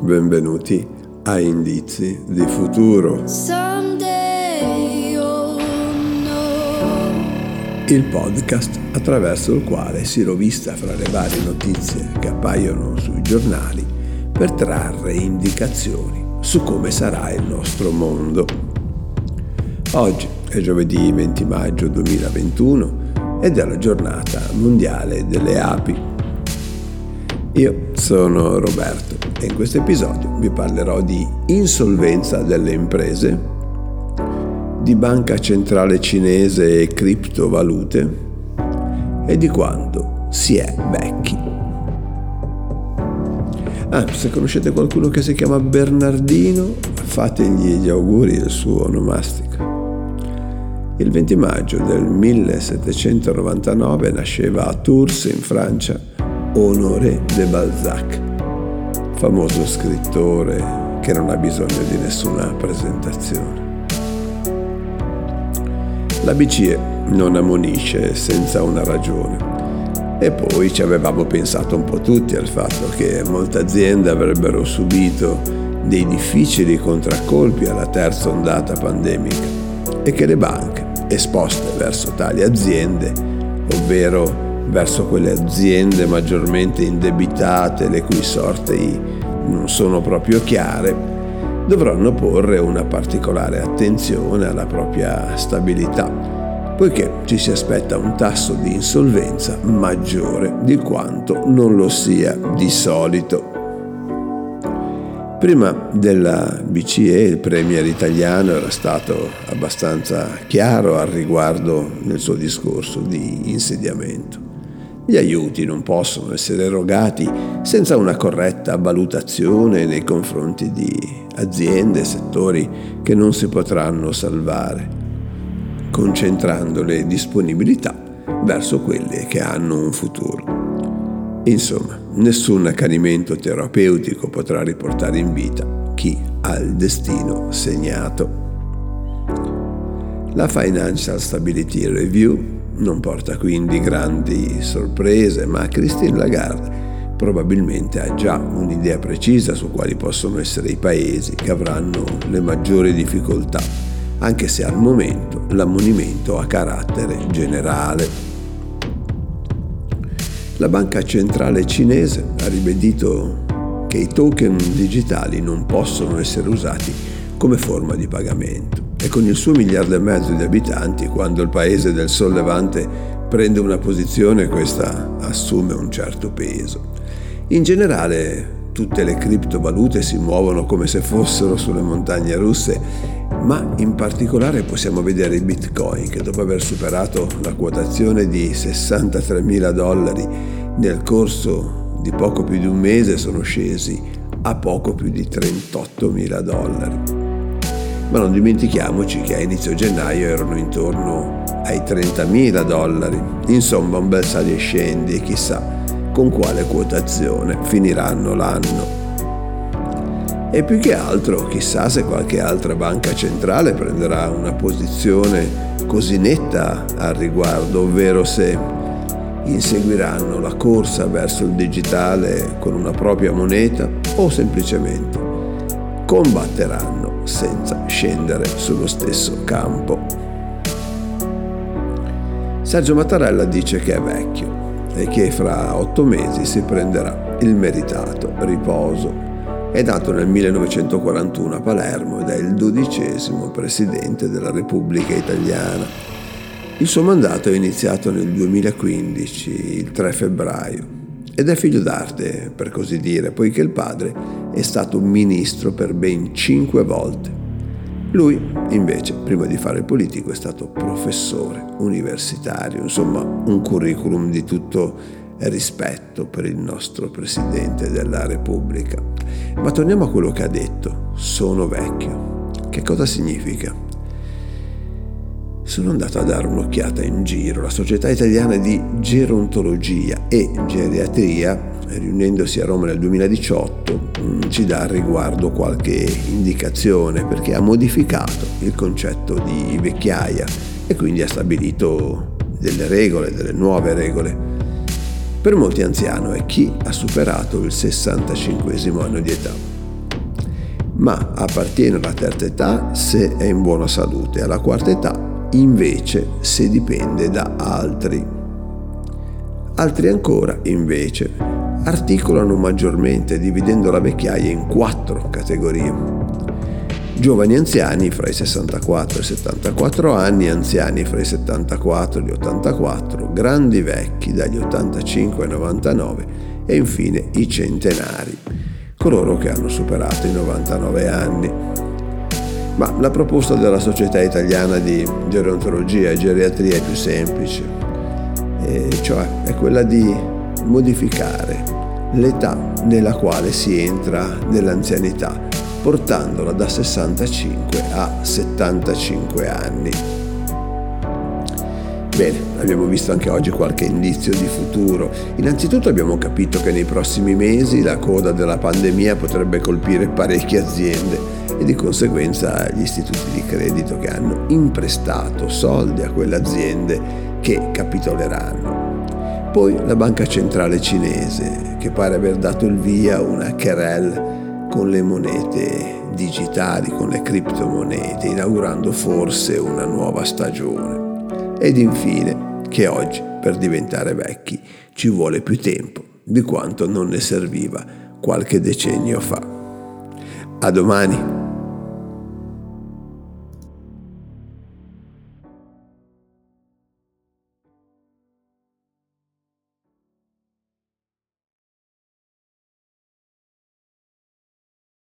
Benvenuti a Indizi di Futuro, il podcast attraverso il quale si rovista fra le varie notizie che appaiono sui giornali per trarre indicazioni su come sarà il nostro mondo. Oggi è giovedì 20 maggio 2021 ed è la giornata mondiale delle api. Io sono Roberto e in questo episodio vi parlerò di insolvenza delle imprese, di banca centrale cinese e criptovalute e di quanto si è vecchi. Ah, se conoscete qualcuno che si chiama Bernardino, fategli gli auguri del suo onomastico. Il 20 maggio del 1799 nasceva a Tours, in Francia, Honoré de Balzac, famoso scrittore che non ha bisogno di nessuna presentazione. La BCE non ammonisce senza una ragione. E poi ci avevamo pensato un po' tutti al fatto che molte aziende avrebbero subito dei difficili contraccolpi alla terza ondata pandemica e che le banche, esposte verso tali aziende, ovvero verso quelle aziende maggiormente indebitate, le cui sorti non sono proprio chiare, dovranno porre una particolare attenzione alla propria stabilità, poiché ci si aspetta un tasso di insolvenza maggiore di quanto non lo sia di solito. Prima della BCE il premier italiano era stato abbastanza chiaro al riguardo nel suo discorso di insediamento. Gli aiuti non possono essere erogati senza una corretta valutazione nei confronti di aziende e settori che non si potranno salvare, concentrando le disponibilità verso quelle che hanno un futuro. Insomma, nessun accanimento terapeutico potrà riportare in vita chi ha il destino segnato. La Financial Stability Review non porta quindi grandi sorprese, ma Christine Lagarde probabilmente ha già un'idea precisa su quali possono essere i paesi che avranno le maggiori difficoltà, anche se al momento l'ammonimento ha carattere generale. La banca centrale cinese ha ribadito che i token digitali non possono essere usati come forma di pagamento e con il suo miliardo e mezzo di abitanti, quando il paese del sollevante prende una posizione, questa assume un certo peso. In generale tutte le criptovalute si muovono come se fossero sulle montagne russe, ma in particolare possiamo vedere i bitcoin che dopo aver superato la quotazione di 63 mila dollari nel corso di poco più di un mese sono scesi a poco più di 38 mila dollari. Ma non dimentichiamoci che a inizio gennaio erano intorno ai 30 mila dollari, insomma un bel sali e scendi e chissà con quale quotazione finiranno l'anno. E più che altro, chissà se qualche altra banca centrale prenderà una posizione così netta al riguardo, ovvero se inseguiranno la corsa verso il digitale con una propria moneta o semplicemente combatteranno senza scendere sullo stesso campo. Sergio Mattarella dice che è vecchio e che fra otto mesi si prenderà il meritato riposo. È nato nel 1941 a Palermo ed è il dodicesimo presidente della Repubblica Italiana. Il suo mandato è iniziato nel 2015, il 3 febbraio, ed è figlio d'arte, per così dire, poiché il padre è stato ministro per ben cinque volte. Lui, invece, prima di fare il politico, è stato professore universitario, insomma un curriculum di tutto rispetto per il nostro Presidente della Repubblica. Ma torniamo a quello che ha detto, sono vecchio. Che cosa significa? Sono andato a dare un'occhiata in giro. La Società Italiana di Gerontologia e Geriatria, riunendosi a Roma nel 2018, mm, ci dà al riguardo qualche indicazione perché ha modificato il concetto di vecchiaia e quindi ha stabilito delle regole, delle nuove regole. Per molti anziano è chi ha superato il 65 anno di età, ma appartiene alla terza età se è in buona salute, alla quarta età invece se dipende da altri. Altri ancora, invece, articolano maggiormente dividendo la vecchiaia in quattro categorie giovani anziani fra i 64 e i 74 anni, anziani fra i 74 e gli 84, grandi vecchi dagli 85 ai 99 e infine i centenari, coloro che hanno superato i 99 anni. Ma la proposta della Società Italiana di Gerontologia e Geriatria è più semplice, e cioè è quella di modificare l'età nella quale si entra nell'anzianità portandola da 65 a 75 anni. Bene, abbiamo visto anche oggi qualche indizio di futuro. Innanzitutto abbiamo capito che nei prossimi mesi la coda della pandemia potrebbe colpire parecchie aziende e di conseguenza gli istituti di credito che hanno imprestato soldi a quelle aziende che capitoleranno. Poi la banca centrale cinese che pare aver dato il via a una querelle con le monete digitali, con le criptomonete, inaugurando forse una nuova stagione. Ed infine che oggi per diventare vecchi ci vuole più tempo di quanto non ne serviva qualche decennio fa. A domani!